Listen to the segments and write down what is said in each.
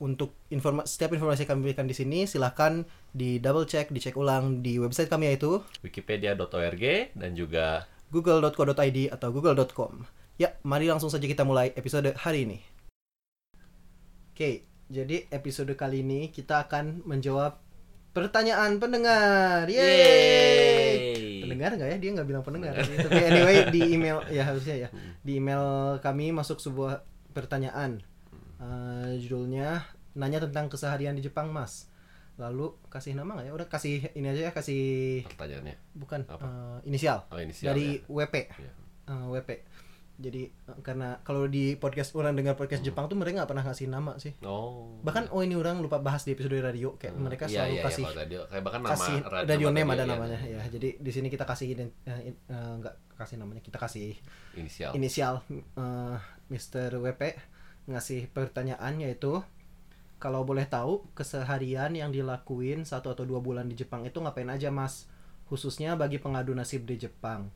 untuk informa setiap informasi yang kami berikan di sini silahkan di double check, dicek ulang di website kami yaitu Wikipedia.org dan juga google.co.id atau google.com. Ya, mari langsung saja kita mulai episode hari ini. Oke, jadi episode kali ini kita akan menjawab pertanyaan pendengar. Yeay! Yeay! Pendengar nggak ya? Dia nggak bilang pendengar. Tapi anyway di email ya harusnya ya. Di email kami masuk sebuah pertanyaan. Eh, judulnya nanya tentang keseharian di Jepang, Mas. Lalu kasih nama nggak ya? Udah kasih ini aja ya, kasih pertanyaannya. bukan Apa? eh, inisial Oh, inisial dari ya. WP. Iya. Eh, WP. Jadi eh, karena kalau di podcast orang dengar podcast Jepang tuh mereka nggak pernah ngasih nama sih. Oh. Bahkan oh ini orang lupa bahas di episode radio kayak Hmm, mereka iya, selalu iya, kasih iya, kalau radio. Kayak bahkan nama kasih ra- radio nama name ada radio, namanya ya. Jadi di sini kita kasih ident- eh, in- eh, nggak kasih namanya, kita kasih Inisial. inisial eh, Mr. WP ngasih pertanyaan yaitu kalau boleh tahu keseharian yang dilakuin satu atau dua bulan di Jepang itu ngapain aja mas? Khususnya bagi pengadu nasib di Jepang.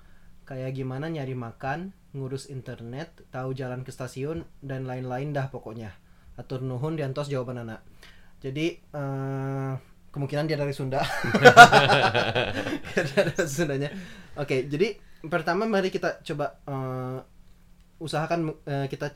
Kayak gimana nyari makan ngurus internet tahu jalan ke stasiun dan lain-lain dah pokoknya. Atur nuhun diantos jawaban anak. Jadi eh, kemungkinan dia dari Sunda. Dia dari Sundanya. Oke jadi pertama mari kita coba eh, usahakan eh, kita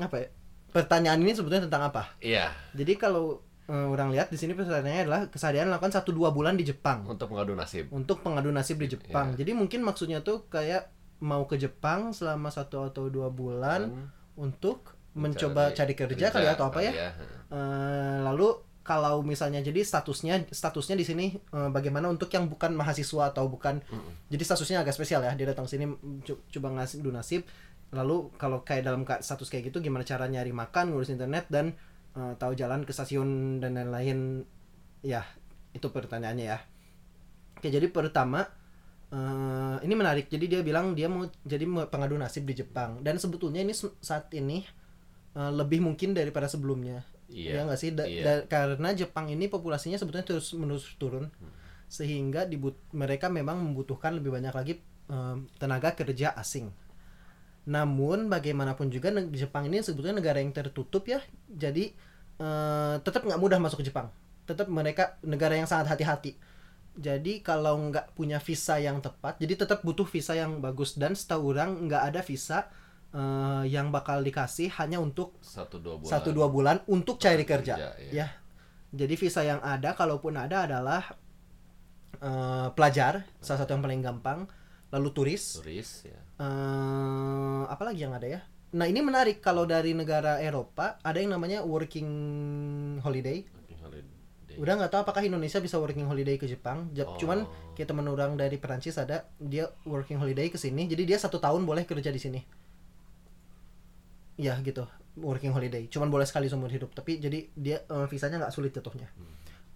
apa ya pertanyaan ini sebetulnya tentang apa Iya, jadi kalau eh, orang lihat di sini pertanyaannya adalah keseharian lakukan satu dua bulan di Jepang untuk mengadu nasib. untuk pengadu nasib di Jepang. Iya. Jadi mungkin maksudnya tuh kayak mau ke Jepang selama satu atau dua bulan Dan untuk mencoba cari kerja, kali ya, atau apa ya. kali Eh, lalu kalau misalnya jadi statusnya statusnya di sini eh, bagaimana untuk yang bukan mahasiswa atau bukan Mm-mm. jadi statusnya agak spesial ya dia datang sini mm, co- coba ngasih nasib lalu kalau kayak dalam status kayak gitu gimana cara nyari makan ngurus internet dan eh, tahu jalan ke stasiun dan lain-lain. Ya itu pertanyaannya ya. Oke jadi pertama eh, ini menarik. Jadi dia bilang dia mau jadi pengadu nasib di Jepang. Dan sebetulnya ini saat ini eh, lebih mungkin daripada sebelumnya. Iya. ya nggak sih? Da- da- karena Jepang ini populasinya sebetulnya terus menerus turun. Sehingga dibut mereka memang membutuhkan lebih banyak lagi em, tenaga kerja asing namun bagaimanapun juga Jepang ini sebetulnya negara yang tertutup ya. Jadi eh, tetap nggak mudah masuk ke Jepang. Tetap mereka negara yang sangat hati-hati. Jadi kalau nggak punya visa yang tepat jadi tetap butuh visa yang bagus. Dan setahu orang nggak ada visa eh, yang bakal dikasih hanya untuk Satu dua bulan. satu dua bulan untuk cari kerja, Kerja, iya. ya. Jadi visa yang ada kalaupun ada adalah eh, pelajar salah satu yang paling gampang lalu turis. Turis ya. eh apa lagi yang ada ya? Nah ini menarik. Kalau dari negara Eropa ada yang namanya working holiday. Working holiday. udah nggak tahu apakah Indonesia bisa working holiday ke Jepang. Oh. cuman kayak temen orang dari Perancis ada dia working holiday ke sini. Jadi dia satu tahun boleh kerja di sini. Ya gitu. Working holiday. Cuman boleh sekali seumur hidup. Tapi jadi dia eh, visanya nggak sulit jatuhnya.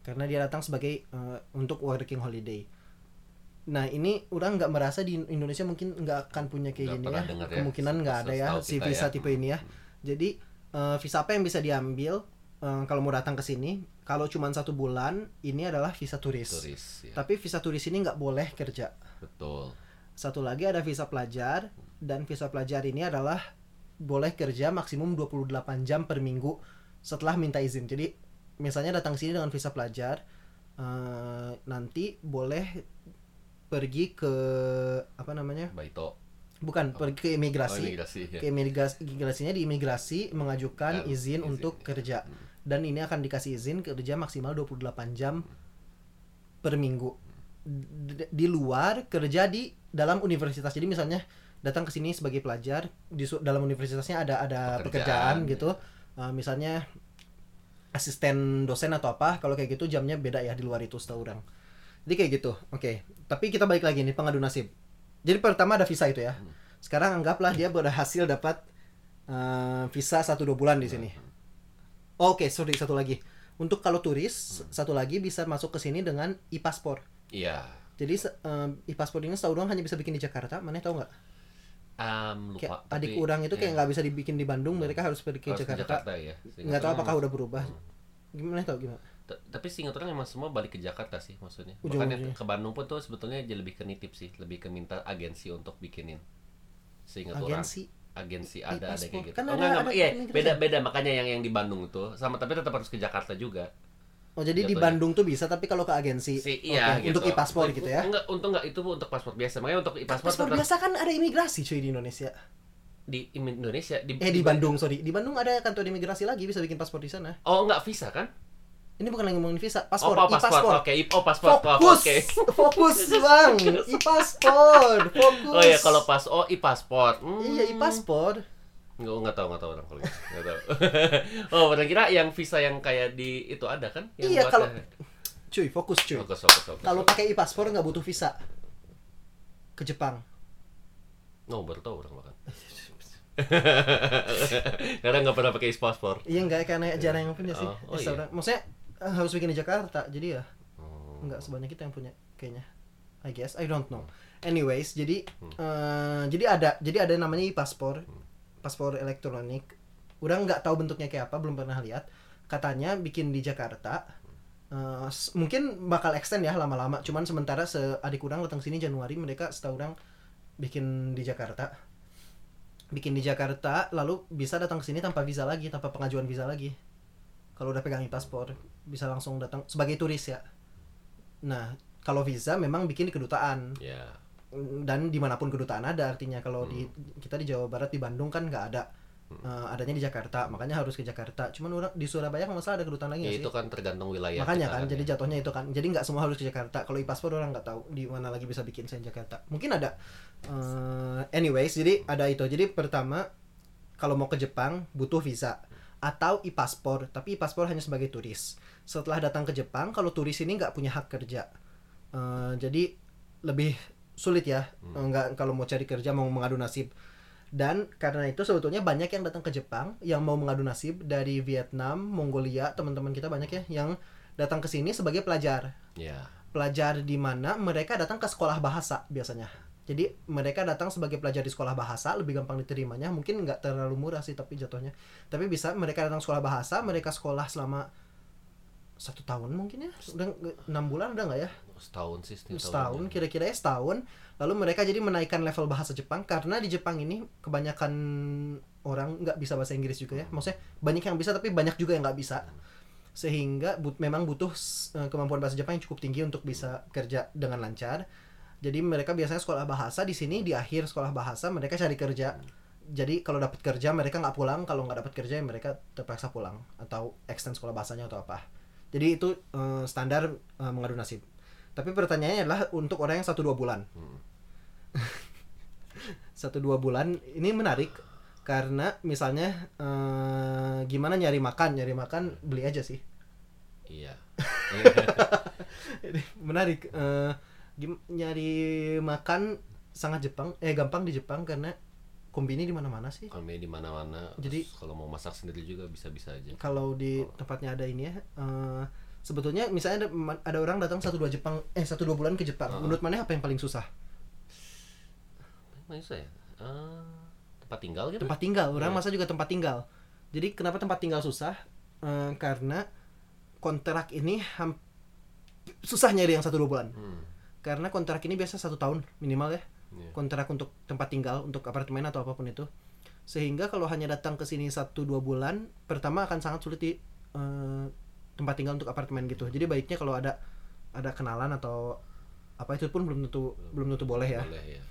Karena dia datang sebagai eh, untuk working holiday nah ini orang nggak merasa di Indonesia mungkin nggak akan punya kayak gini ya. ya, kemungkinan nggak ada ya si visa ya. tipe ini ya. Jadi eh, visa apa yang bisa diambil eh, kalau mau datang ke sini? Kalau cuma satu bulan ini adalah visa turis, Turis ya. tapi visa turis ini nggak boleh kerja. Betul. satu lagi ada visa pelajar dan visa pelajar ini adalah boleh kerja maksimum 28 jam per minggu setelah minta izin. Jadi misalnya datang sini dengan visa pelajar eh, nanti boleh pergi ke apa namanya? Baito. bukan pergi ke Oh, imigrasi imigrasi ya. ke imigrasi imigrasinya di imigrasi mengajukan Kan, izin, izin, untuk ya. kerja dan ini akan dikasih izin kerja maksimal 28 jam per minggu. D- di luar kerja di dalam universitas. Jadi misalnya datang ke sini sebagai pelajar di dalam universitasnya ada ada pekerjaan, Pekerjaan, gitu. Uh, misalnya asisten dosen atau apa kalau kayak gitu jamnya beda ya di luar itu setahu orang. Jadi kayak gitu oke tapi kita balik lagi nih pengadu nasib jadi pertama ada visa itu ya sekarang anggaplah dia berhasil dapat eh, visa satu dua bulan di sini oke sorry satu lagi Untuk kalau turis satu lagi bisa masuk ke sini dengan e-paspor. Iya. Jadi se- em, e-paspor ini setahu orang hanya bisa bikin di Jakarta. Mana tahu nggak? Kayak lupa. adik tapi- orang itu kayak ya, nggak bisa dibikin di Bandung, mereka harus pergi ke Jakarta. ya. Nggak tahu orang apakah udah berubah. Gimana tahu gimana? Tapi seingat orang emang semua balik ke Jakarta sih maksudnya. Ujung-ujungnya. Makanya ke Bandung pun tuh sebetulnya aja lebih ke nitip sih, lebih ke minta agensi untuk bikinin. Seingat orang Agensi. agensi ada ada kayak gitu. Kan oh, ada- enggak, ada iya, beda beda makanya yang yang di Bandung itu sama tapi tetap harus ke Jakarta juga. Oh jadi di Jatuhnya. Bandung tuh bisa, tapi kalau ke agensi, Si, iya gitu. untuk e-paspor gitu ya. Enggak, untuk enggak itu untuk paspor biasa. Makanya untuk e-paspor Paspor tetap biasa kan ada imigrasi cuy di Indonesia. di Indonesia di, Eh di Bandung sorry, di Bandung ada kantor imigrasi lagi bisa bikin paspor di sana. Oh, enggak visa kan? Ini bukan lagi ngomongin visa, Oh, paspor, oh, paspor. e-paspor. Oke, i- oh paspor. Oh, Fokus, Oke. fokus bang, e-paspor, fokus. Oh ya kalau pas oh e-paspor. Hmm. Iya e-paspor. Enggak, enggak tahu, enggak tahu orang kalau gitu. Enggak tahu. oh, benar kira yang visa yang kayak di itu ada kan? Yang Iya, kalau- Cuy, fokus cuy. Fokus, fokus, fokus. Kalau pakai e-paspor nggak butuh visa ke Jepang. No, baru tahu orang bahkan. Karena nggak pernah pakai e-paspor. Iya nggak karena jarang yang punya sih. Oh, oh iya. saudara- Maksudnya harus bikin di Jakarta, jadi ya Oh. nggak sebanyak kita yang punya kayaknya. I guess I don't know. Anyways, jadi eh, jadi ada jadi ada namanya e-paspor, paspor elektronik. Udah nggak tahu bentuknya kayak apa, belum pernah lihat. Katanya bikin di Jakarta. Eh, s- mungkin bakal extend ya lama-lama. Cuman sementara seadik kurang datang sini Januari mereka setahu orang bikin di Jakarta. Bikin di Jakarta, lalu bisa datang ke sini tanpa visa lagi, tanpa pengajuan visa lagi. Kalau udah pegang e-paspor, bisa langsung datang sebagai turis ya. Nah, kalau visa memang bikin di kedutaan. Ya. dan di mana pun kedutaan ada artinya. Kalau di kita di Jawa Barat di Bandung kan nggak ada. Eh, adanya di Jakarta makanya harus ke Jakarta. Cuman orang di Surabaya kalau nggak salah ada kedutaan lagi Ya nggak itu sih kan tergantung wilayah. makanya kita kan jadi ya. jatuhnya itu kan. Jadi nggak semua harus ke Jakarta. Kalau e-paspor orang nggak tahu di mana lagi bisa bikin saya Jakarta. Mungkin ada. Eh, anyways jadi ada itu. Jadi pertama kalau mau ke Jepang butuh visa atau e-paspor tapi e-paspor hanya sebagai turis setelah datang ke Jepang kalau turis ini nggak punya hak kerja Eh, jadi lebih sulit ya Eh, nggak kalau mau cari kerja mau mengadu nasib dan karena itu sebetulnya banyak yang datang ke Jepang yang mau mengadu nasib dari Vietnam, Mongolia, teman-teman kita banyak ya yang datang ke sini sebagai pelajar. Ya. Pelajar di mana mereka datang ke sekolah bahasa biasanya. Jadi mereka datang sebagai pelajar di sekolah bahasa lebih gampang diterimanya. Mungkin nggak terlalu murah sih tapi jatuhnya. Tapi bisa mereka datang sekolah bahasa, mereka sekolah selama satu tahun mungkin ya, udah enam bulan udah nggak ya? Setahun sih. setahun tahun ya. kira-kira ya setahun lalu mereka jadi menaikkan level bahasa Jepang karena di Jepang ini kebanyakan orang nggak bisa bahasa Inggris juga ya maksudnya banyak yang bisa tapi banyak juga yang nggak bisa sehingga but, memang butuh eh, kemampuan bahasa Jepang yang cukup tinggi untuk bisa kerja dengan lancar jadi mereka biasanya sekolah bahasa di sini di akhir sekolah bahasa mereka cari kerja. Jadi kalau dapat kerja mereka nggak pulang kalau nggak dapat kerja ya mereka terpaksa pulang atau extend sekolah bahasanya atau apa. Jadi itu eh, standar eh, mengadu nasib. Tapi pertanyaannya adalah untuk orang yang satu dua bulan. Hmm. satu dua bulan ini menarik karena misalnya eh, gimana nyari makan? Nyari makan beli aja sih. Iya. Menarik gim- nyari makan sangat Jepang eh gampang di Jepang karena kombini di mana-mana sih Kalau di mana-mana. Jadi- kalau mau masak sendiri juga bisa-bisa aja. kalau di tempatnya ada ini ya eh, sebetulnya misalnya ada, ada orang datang satu dua Jepang eh satu dua bulan ke Jepang Ah. menurut mana apa yang paling susah Mana saya? Eh, tempat tinggal gitu? tempat tinggal orang Iya. masa juga tempat tinggal jadi kenapa tempat tinggal susah Eh, karena kontrak ini ham- susah nyari yang satu dua bulan Hmm. Karena kontrak ini biasa satu tahun minimal ya Iya. kontrak untuk tempat tinggal untuk apartemen atau apa pun itu sehingga kalau hanya datang ke sini satu dua bulan pertama akan sangat sulit di eh, tempat tinggal untuk apartemen gitu jadi baiknya kalau ada ada kenalan atau apa itu pun belum tentu belum tentu boleh ya Boleh ya.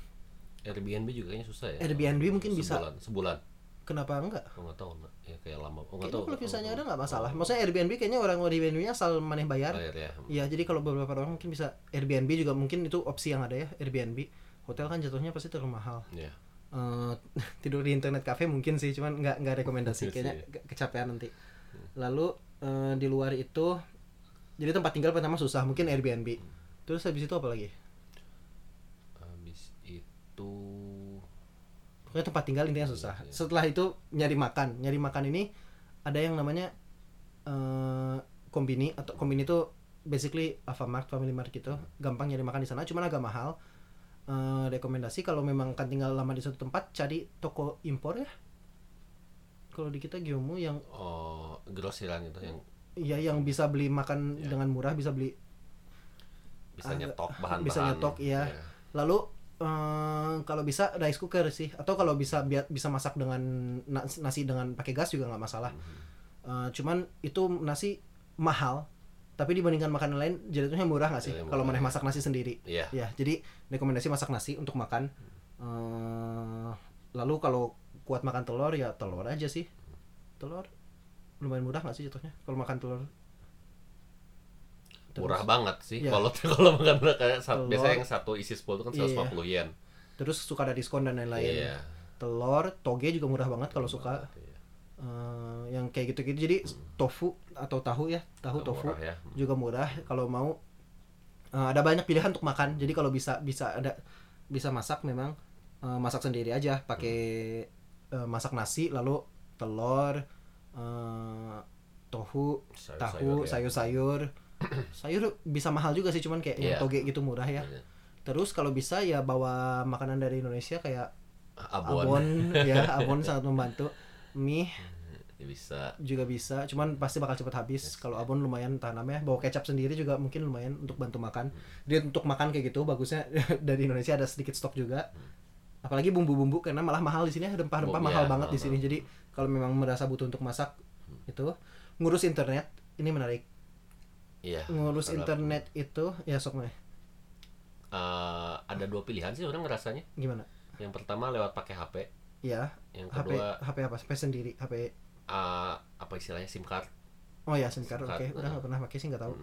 Airbnb juga kayaknya susah ya. Airbnb mungkin bisa. Sebulan. Kenapa enggak Oh, nggak tahu. Ya kayak lama. Oh, nggak Kayaknya tahu. kalau visanya ada nggak masalah. Maksudnya Airbnb kayaknya orang Airbnb nya asal maneh bayar. Bayar ya. Iya, jadi kalau beberapa orang mungkin bisa Airbnb juga mungkin itu opsi yang ada ya Airbnb. Hotel kan jatuhnya pasti terlalu mahal. Iya. Eh, tidur di internet cafe mungkin sih, cuman nggak nggak rekomendasi Iya kayaknya kecapean nanti. Lalu eh, di luar itu jadi tempat tinggal pertama susah, mungkin Airbnb. Terus habis itu apa lagi? Pokoknya tempat tinggal intinya susah. Setelah itu nyari makan. Nyari makan ini ada yang namanya eh kombini atau kombini itu basically Alfamart, Family Mart gitu, gampang nyari makan di sana, cuman agak mahal. Eh, rekomendasi kalau memang kan tinggal lama di suatu tempat, cari toko impor ya. Kalau di kita Gyomu yang Oh, grosiran itu yang ya yang bisa beli makan Ya. dengan murah, bisa beli bisa Agak- nyetok bahan-bahan. bisa nyetok, iya. lalu eh, kalau bisa rice cooker sih. Atau kalau bisa biar bisa masak dengan nas- nasi dengan pakai gas juga nggak masalah. Eh, cuman itu nasi mahal tapi dibandingkan makanan lain jatuhnya murah nggak sih? Iya, kalau ya. masak nasi sendiri. Iya. ya jadi rekomendasi masak nasi untuk makan. Eh, lalu kalau kuat makan telur ya telur aja sih. Telur? Lumayan murah nggak sih jatuhnya? Kalau makan telur Terus- Murah banget sih. Iya. Kalau kalau makan kayak Telur. biasanya yang satu isi 10 itu kan Iya. 150 yen. terus suka ada diskon dan lain-lain Iya. telur toge juga murah banget kalau suka Iya. Eh, yang kayak gitu-gitu jadi tofu atau tahu ya tahu tofu murah ya. juga murah kalau mau eh, ada banyak pilihan untuk makan jadi kalau bisa bisa ada bisa masak memang eh, masak sendiri aja pakai eh, masak nasi lalu telur eh, tofu Sayur-sayur tahu ya. sayur-sayur sayur bisa mahal juga sih cuman kayak yang Iya. toge gitu murah ya. Iya. terus kalau bisa ya bawa makanan dari Indonesia kayak Abon. abon. Ya abon sangat membantu. Mie Ya bisa. juga bisa cuman pasti bakal cepet habis. Kalau abon lumayan tahan lama ya. Bawa kecap sendiri juga mungkin lumayan untuk bantu makan. Dia untuk makan kayak gitu bagusnya dari Indonesia ada sedikit stok juga. Apalagi bumbu-bumbu karena malah mahal di sini rempah-rempah Bumbu, mahal ya, banget di mahal sini. jadi kalau memang merasa butuh untuk masak itu ngurus internet. Ini menarik Iya. ngurus Ada- internet itu ya sok. Eh, ada dua pilihan sih orang ngerasanya. gimana Yang pertama lewat pakai HP, ya yang HP kedua HP apa HP sendiri HP eh, apa istilahnya SIM card oh ya SIM card SIM oke card, udah uh. nggak pernah pakai sih nggak tahu.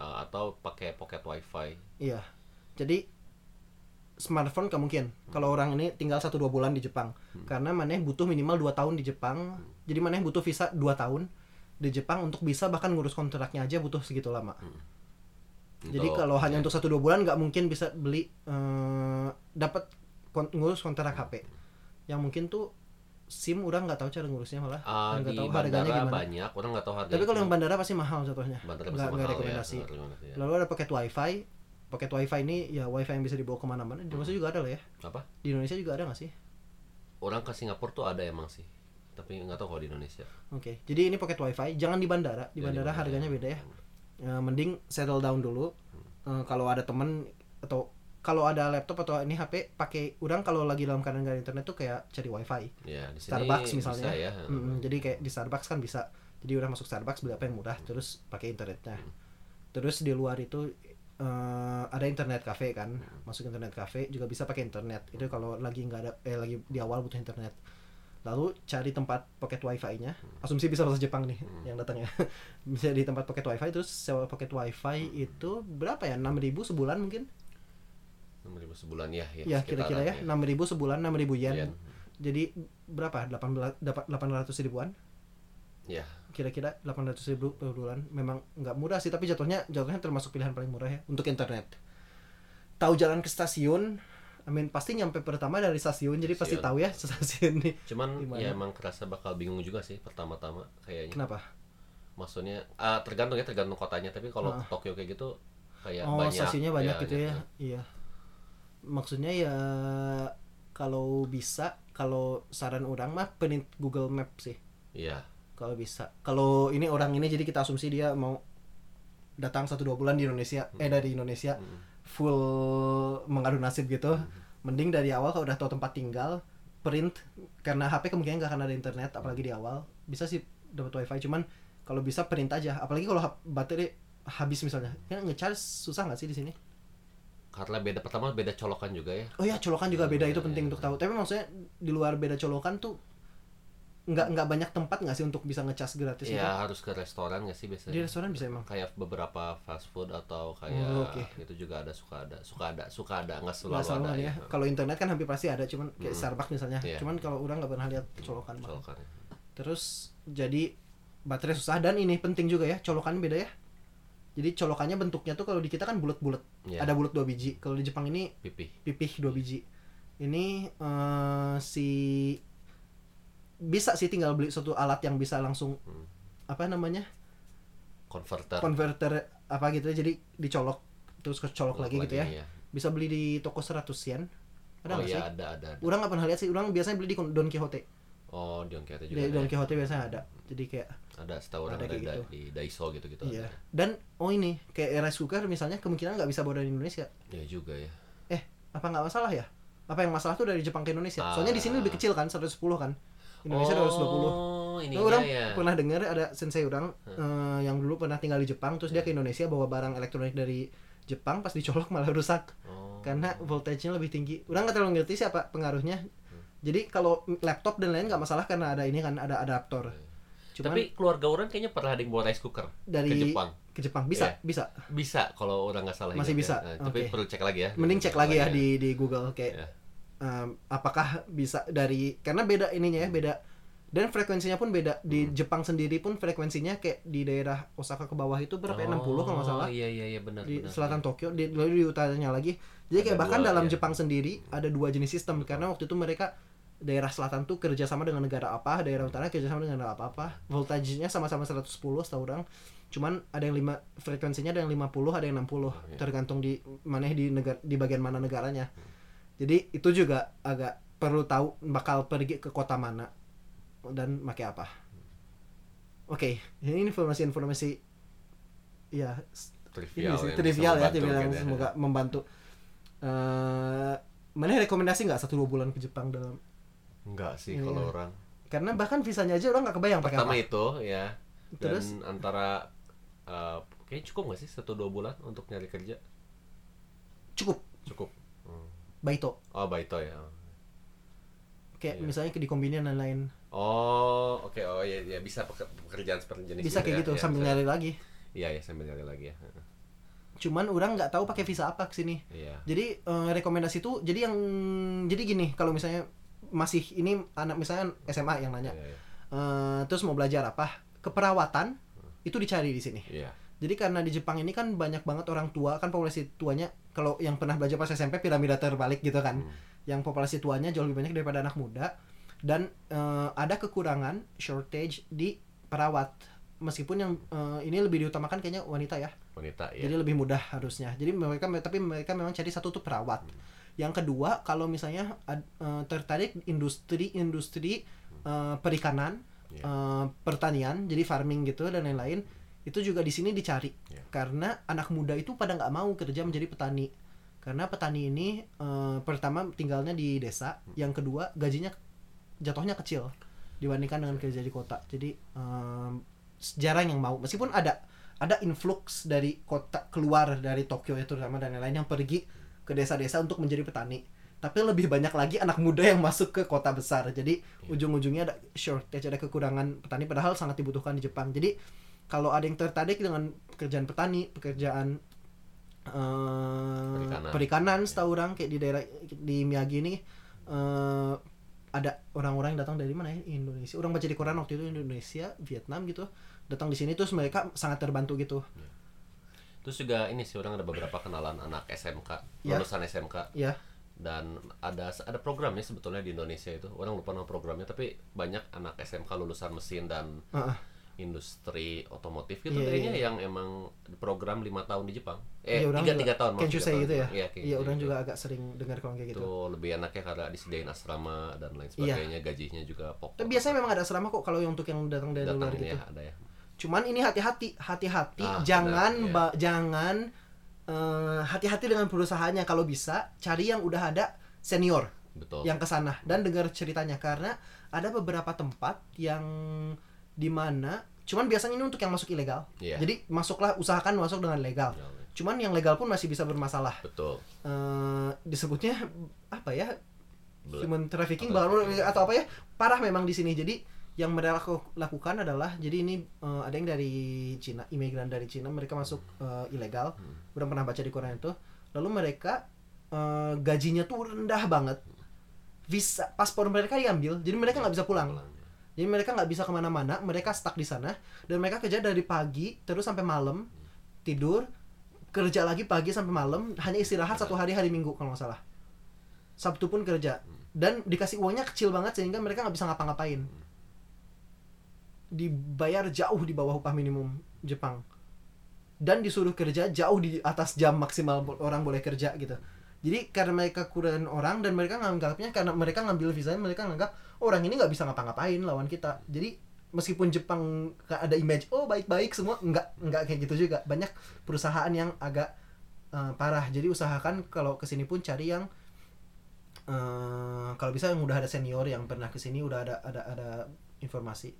Eh, atau pakai pocket wifi. Iya. Jadi smartphone gak mungkin. Kalau orang ini tinggal satu dua bulan di Jepang, karena maneh butuh minimal 2 tahun di Jepang. Jadi maneh butuh visa 2 tahun di Jepang untuk bisa bahkan ngurus kontraknya aja butuh segitu lama. Jadi Untuk- kalau hanya untuk satu dua bulan nggak mungkin bisa beli eh, dapat kon- ngurus kontrak HP. Yang mungkin tuh SIM udah nggak tahu cara ngurusnya malah. Ah, Dan nggak tahu harganya gimana. banyak, orang nggak tahu harganya. Tapi kalau yang bandara pasti mahal contohnya. bandara pasti nggak mahal rekomendasi. ya. rekomendasi ya. Lalu ada paket wifi. Paket wifi ini ya wifi yang bisa dibawa ke mana-mana. Di Indonesia juga ada lah ya. Apa? Di Indonesia juga ada nggak sih? Orang ke Singapura tuh ada emang sih. Tapi nggak tahu kalau di Indonesia. Oke. Jadi ini paket wifi. Jangan di bandara. Di Ya, bandara harganya beda ya. Eh, mending settle down dulu. Eh, kalau ada temen atau kalau ada laptop atau ini HP pakai udang kalau lagi dalam keadaan nggak ada internet tuh kayak cari wifi. Ya, di sini Starbucks misalnya. bisa ya. Mm, jadi kayak di Starbucks kan bisa. Jadi udah masuk Starbucks beli apa yang murah terus pakai internetnya. Terus di luar itu eh, ada internet cafe kan. Masuk internet cafe juga bisa pakai internet. Itu kalau lagi nggak ada eh lagi di awal butuh internet. Lalu cari tempat pocket wifi-nya. Asumsi bisa bahasa Jepang nih yang datangnya. bisa di tempat pocket wifi terus sewa pocket wifi itu berapa ya? 6000 sebulan mungkin? 6.000 sebulan ya. Ya, Ya kira-kira ya, sekitaran 6000 sebulan 6000 yen. Yen. Jadi berapa? 18 dapat 800 ribuan? Ya. kira-kira 800 ribu per bulan memang nggak murah sih tapi jatuhnya jatuhnya termasuk pilihan paling murah ya untuk internet tahu jalan ke stasiun I mean, pasti nyampe pertama dari stasiun jadi pasti tahu ya stasiun nih Cuman Gimana? ya emang kerasa bakal bingung juga sih pertama-tama kayaknya. kenapa Maksudnya ah, tergantung ya tergantung kotanya. Tapi kalau Ah. Tokyo kayak gitu kayak oh banyak. stasiunnya banyak ya, gitu ya iya maksudnya ya kalau bisa kalau saran orang mah print Google Map sih Iya. kalau bisa kalau ini orang ini jadi kita asumsi dia mau datang satu dua bulan di Indonesia eh dari Indonesia full mengadu nasib gitu. Mending dari awal kalau udah tahu tempat tinggal print karena HP kemungkinan nggak akan ada internet apalagi di awal. Bisa sih dapat wifi cuman kalau bisa print aja. Apalagi kalau baterai habis misalnya. Ya ngecharge susah nggak sih di sini? Karena beda pertama beda colokan juga ya. oh ya colokan juga beda itu Iya, penting iya. untuk tahu. Tapi maksudnya di luar beda colokan tuh nggak nggak banyak tempat nggak sih untuk bisa ngecas gratis Ya harus ke restoran nggak sih biasanya? di restoran bisa emang kayak beberapa fast food atau kayak Oh, oke. itu juga ada suka ada suka ada suka ada nggak selalu selalu ada ada ya. Kalau internet kan hampir pasti ada, cuman kayak Hmm. Starbucks misalnya. Iya. Cuman kalau orang nggak pernah lihat colokan. Colokan. Terus jadi baterai susah dan ini penting juga ya, colokan beda ya. Jadi colokannya bentuknya tuh kalau di kita kan bulat-bulat. Iya. Ada bulat dua biji. Kalau di Jepang ini Pipi. pipih dua biji. Ini eh, si bisa sih tinggal beli suatu alat yang bisa langsung Hmm. apa namanya? Converter converter apa gitu jadi dicolok terus kecolok Colok lagi, gitu ya. iya. bisa beli di toko 100 yen. Ada oh iya sih? ada ada, ada. orang nggak pernah lihat sih orang biasanya beli di Don Quixote. Oh di Ongkete juga di ada, Don ya. Quixote biasanya ada. Jadi kayak ada setahu orang ada ada, gitu. di Daiso gitu gitu iya dan oh ini kayak rice cooker misalnya kemungkinan nggak bisa bawa dari Indonesia. Ya juga ya. Eh apa nggak masalah ya? Apa yang masalah tuh dari Jepang ke Indonesia? Soalnya di sini Ah. lebih kecil kan 110 kan Indonesia 220 oh ini Nah, orang ya pernah dengar ada sensei orang eh, yang dulu pernah tinggal di Jepang terus dia ke Indonesia bawa barang elektronik dari Jepang pas dicolok malah rusak oh. karena voltage-nya lebih tinggi. Orang nggak terlalu ngerti siapa pengaruhnya. Jadi kalau laptop dan lain nggak masalah karena ada ini kan ada adaptor. Cuman tapi keluarga orang kayaknya pernah ada yang bawa rice cooker dari ke Jepang ke Jepang bisa Iya. bisa. bisa kalau orang nggak salah Masih ingat bisa? ya. Nah, tapi Oke. perlu cek lagi ya Mending cek lagi ya di di Google kayak Ya. Em, apakah bisa dari karena beda ininya ya beda dan frekuensinya pun beda di Hmm. Jepang sendiri pun frekuensinya kayak di daerah Osaka ke bawah itu berapa ya? 60 kalau nggak salah. Oh, iya iya iya benar di benar. selatan Tokyo di lalu di utaranya lagi jadi kayak Ada bahkan dua, dalam ya. Jepang sendiri ada dua jenis sistem karena waktu itu mereka daerah selatan tuh kerjasama dengan negara apa daerah utara kerjasama dengan negara apa apa voltage-nya sama-sama 110 setahu orang cuman ada yang lima frekuensinya ada yang 50 ada yang 60 Iya. tergantung di mana di negara di bagian mana negaranya jadi itu juga agak perlu tahu bakal pergi ke kota mana dan pakai apa. Oke ini informasi-informasi ya trivial ini sih yang trivial ya membantu dibilang mungkin ya. semoga membantu. Eh mana rekomendasi nggak satu dua bulan ke Jepang dalam? Enggak sih Iya. kalau orang. Karena bahkan visanya aja orang nggak kebayang pakai pertama apa. itu ya. Dan Terus? antara eh kayaknya cukup nggak sih satu dua bulan untuk nyari kerja? Cukup. Cukup. Baito. Oh baito ya. Kayak Iya. misalnya ke dikombinin dan lain oh oke. Oh ya, ya bisa peker- pekerjaan seperti jenis bisa itu kayak ya. gitu Ya, sambil nyari lagi. Iya ya sambil nyari lagi ya. Cuman orang nggak tahu pakai visa apa ke sini. Iya. Jadi eh, rekomendasi tuh jadi yang jadi gini kalau misalnya masih ini anak misalnya SMA yang nanya iya iya. eh, terus mau belajar apa? Keperawatan itu dicari di sini. Iya. Jadi karena di Jepang ini kan banyak banget orang tua kan populasi tuanya kalau yang pernah belajar pas SMP piramida terbalik gitu kan. Hmm. Yang populasi tuanya jauh lebih banyak daripada anak muda dan eh, ada kekurangan shortage di perawat. Meskipun yang eh, ini lebih diutamakan kayaknya wanita ya. wanita ya Jadi lebih mudah harusnya. Jadi mereka tapi mereka memang cari satu tuh perawat. Yang kedua kalau misalnya eh, tertarik industri-industri eh, perikanan, Iya. eh, pertanian, jadi farming gitu dan lain-lain, itu juga di sini dicari. Iya. Karena anak muda itu pada nggak mau kerja menjadi petani. Karena petani ini eh, pertama tinggalnya di desa, yang kedua gajinya jatuhnya kecil dibandingkan dengan kerja di kota. Jadi em, jarang yang mau. Meskipun ada ada influx dari kota keluar dari Tokyo itu terutama dan lain-lain yang pergi ke desa-desa untuk menjadi petani. Tapi lebih banyak lagi anak muda yang masuk ke kota besar. Jadi ujung-ujungnya ada shortage, ada kekurangan petani padahal sangat dibutuhkan di Jepang. Jadi kalau ada yang tertarik dengan pekerjaan petani, pekerjaan eh, Perikanan. perikanan, setahu orang kayak di daerah di Miyagi ini eh, ada orang-orang yang datang dari mana ya? Indonesia. Orang baca di koran waktu itu Indonesia Vietnam gitu datang di sini terus mereka sangat terbantu gitu. Terus juga ini sih orang ada beberapa kenalan anak SMK Ya. lulusan SMK ya dan ada ada programnya sebetulnya di Indonesia itu. Orang lupa nama programnya tapi banyak anak SMK lulusan mesin dan Heeh. Industri otomotif gitu Iya, kayaknya iya. yang emang program lima tahun di Jepang. Eh Iya, orang tiga juga- tiga tahun tiga say gitu ya? Iya say orang gitu. juga agak sering dengar kalau kayak gitu. Itu lebih enaknya karena disediain asrama dan lain Iya. sebagainya gajinya juga pokok. Tapi biasanya memang ada asrama kok kalau yang untuk yang datang dari datang luar gitu. ya ada ya. Cuman ini hati-hati hati-hati Ah, jangan iya. ba- jangan eh, hati-hati dengan perusahaannya. Kalau bisa cari yang udah ada senior betul. yang ke sana dan dengar ceritanya. Karena ada beberapa tempat yang di mana cuman biasanya ini untuk yang masuk ilegal. Iya. jadi masuklah usahakan masuk dengan legal. Ya, cuman yang legal pun masih bisa bermasalah. Betul. Eh, disebutnya apa ya Bela- human trafficking Atau baru trafficking. atau apa ya parah memang di sini. Jadi yang mereka laku- lakukan adalah jadi ini eh, ada yang dari Cina imigran dari Cina mereka masuk eh, ilegal. Hmm. udah pernah baca di koran itu. Lalu mereka eh, gajinya tuh rendah banget. Visa paspor mereka diambil jadi mereka nggak bisa pulang. Pulang. Jadi mereka nggak bisa ke mana-mana mereka stuck di sana dan mereka kerja dari pagi terus sampai malam tidur kerja lagi pagi sampai malam hanya istirahat satu hari hari minggu kalau nggak salah. Sabtu pun kerja. Dan dikasih uangnya kecil banget sehingga mereka nggak bisa ngapa-ngapain. Dibayar jauh di bawah upah minimum Jepang. Dan disuruh kerja jauh di atas jam maksimal orang boleh kerja gitu jadi karena mereka kurang orang dan mereka nganggapnya karena mereka ngambil visanya mereka nganggap "Oh, orang ini nggak bisa ngapa-ngapain lawan kita. Jadi meskipun Jepang ada image oh baik-baik semua nggak nggak kayak gitu juga. Banyak perusahaan yang agak eh, parah. Jadi usahakan kalau ke sini pun cari yang eh, kalau bisa yang udah ada senior yang pernah ke sini udah ada ada ada informasi.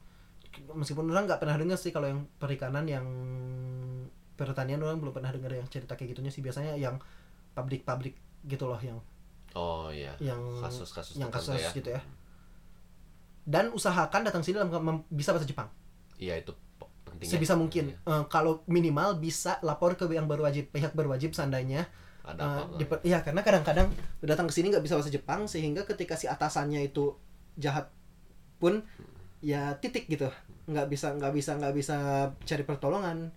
Meskipun orang nggak pernah dengar sih kalau yang perikanan yang pertanian orang belum pernah dengar yang cerita kayak gitunya sih. Biasanya yang pabrik-pabrik gitu loh yang Oh iya. yang Kasus-kasus yang kasus ya. gitu ya dan usahakan datang sini dalam bisa bahasa Jepang Iya itu penting. ya. sebisa mungkin Iya. Eh, kalau minimal bisa lapor ke yang berwajib pihak berwajib seandainya Ada apa? diper- ya karena kadang-kadang datang ke sini nggak bisa bahasa Jepang sehingga ketika si atasannya itu jahat pun ya titik gitu nggak bisa nggak bisa nggak bisa cari pertolongan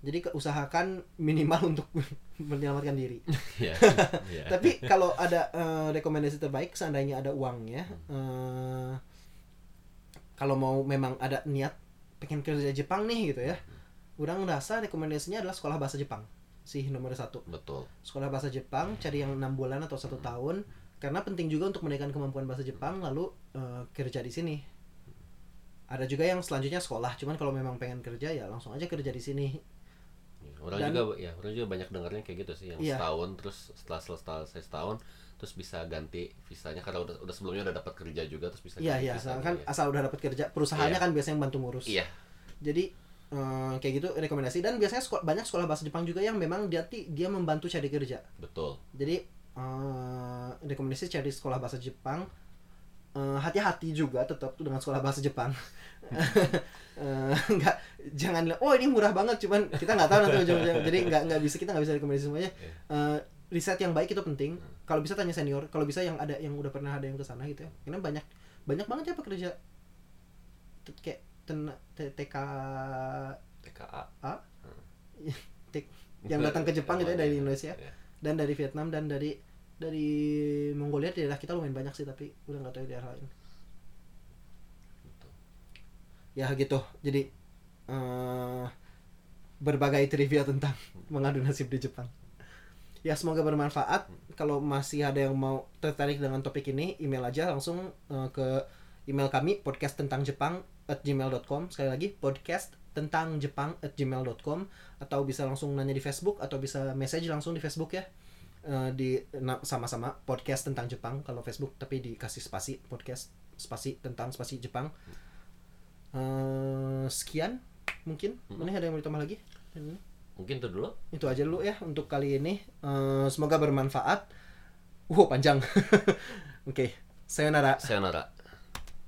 jadi usahakan minimal untuk menyelamatkan diri. Iya. Iya. tapi kalau ada eh, rekomendasi terbaik seandainya ada uangnya eh, kalau mau memang ada niat pengen kerja Jepang nih gitu ya orang rasa rekomendasinya adalah sekolah bahasa Jepang sih nomor satu. Betul. sekolah bahasa Jepang cari yang enam bulan atau satu tahun karena penting juga untuk menaikkan kemampuan bahasa Jepang lalu eh, kerja di sini. Ada juga yang selanjutnya sekolah cuman kalau memang pengen kerja ya langsung aja kerja di sini Orang Dan- juga ya, orang juga banyak dengarnya kayak gitu sih yang Iya. setahun terus setelah selesai setahun terus bisa ganti visanya karena udah, udah sebelumnya udah dapat kerja juga terus bisa iya ganti iya visanya, kan ya. asal udah dapat kerja perusahaannya Iya. kan biasanya yang bantu ngurus Iya. jadi eh, kayak gitu rekomendasi dan biasanya sekolah, banyak sekolah bahasa Jepang juga yang memang dia dia membantu cari kerja betul. jadi eh, rekomendasi cari sekolah bahasa Jepang Eh, hati-hati juga tetap tuh dengan sekolah bahasa Jepang. Nggak jangan oh ini murah banget cuman kita nggak tahu nanti ujung-ujungnya. Jadi nggak nggak bisa kita nggak bisa rekomendasi semuanya. Iya. Eh, riset yang baik itu penting. Kalau bisa tanya senior kalau bisa yang ada yang udah pernah ada yang ke sana gitu ya. Karena banyak banyak banget ya pekerja kayak ten, T- TK TKA. Tek- yang datang ke Jepang gitu ya dari Indonesia. Iya. dan dari Vietnam dan dari dari Mongolia di kita lumayan banyak sih tapi udah nggak tahu di daerah lain. Ya gitu. Jadi eh berbagai trivia tentang mengadu nasib di Jepang. Ya semoga bermanfaat. Kalau masih ada yang mau tertarik dengan topik ini email aja langsung eh, ke email kami podcast tentang Jepang at gmail.com sekali lagi podcast tentang Jepang at gmail.com atau bisa langsung nanya di Facebook atau bisa message langsung di Facebook ya Eh, di sama-sama podcast tentang Jepang kalau Facebook tapi dikasih spasi podcast spasi tentang spasi Jepang. Eh, sekian mungkin. Mana ada yang mau ditambah lagi? Mungkin itu dulu. itu aja dulu ya untuk kali ini. Eh, semoga bermanfaat. Wow panjang. Oke sayonara. Sayonara.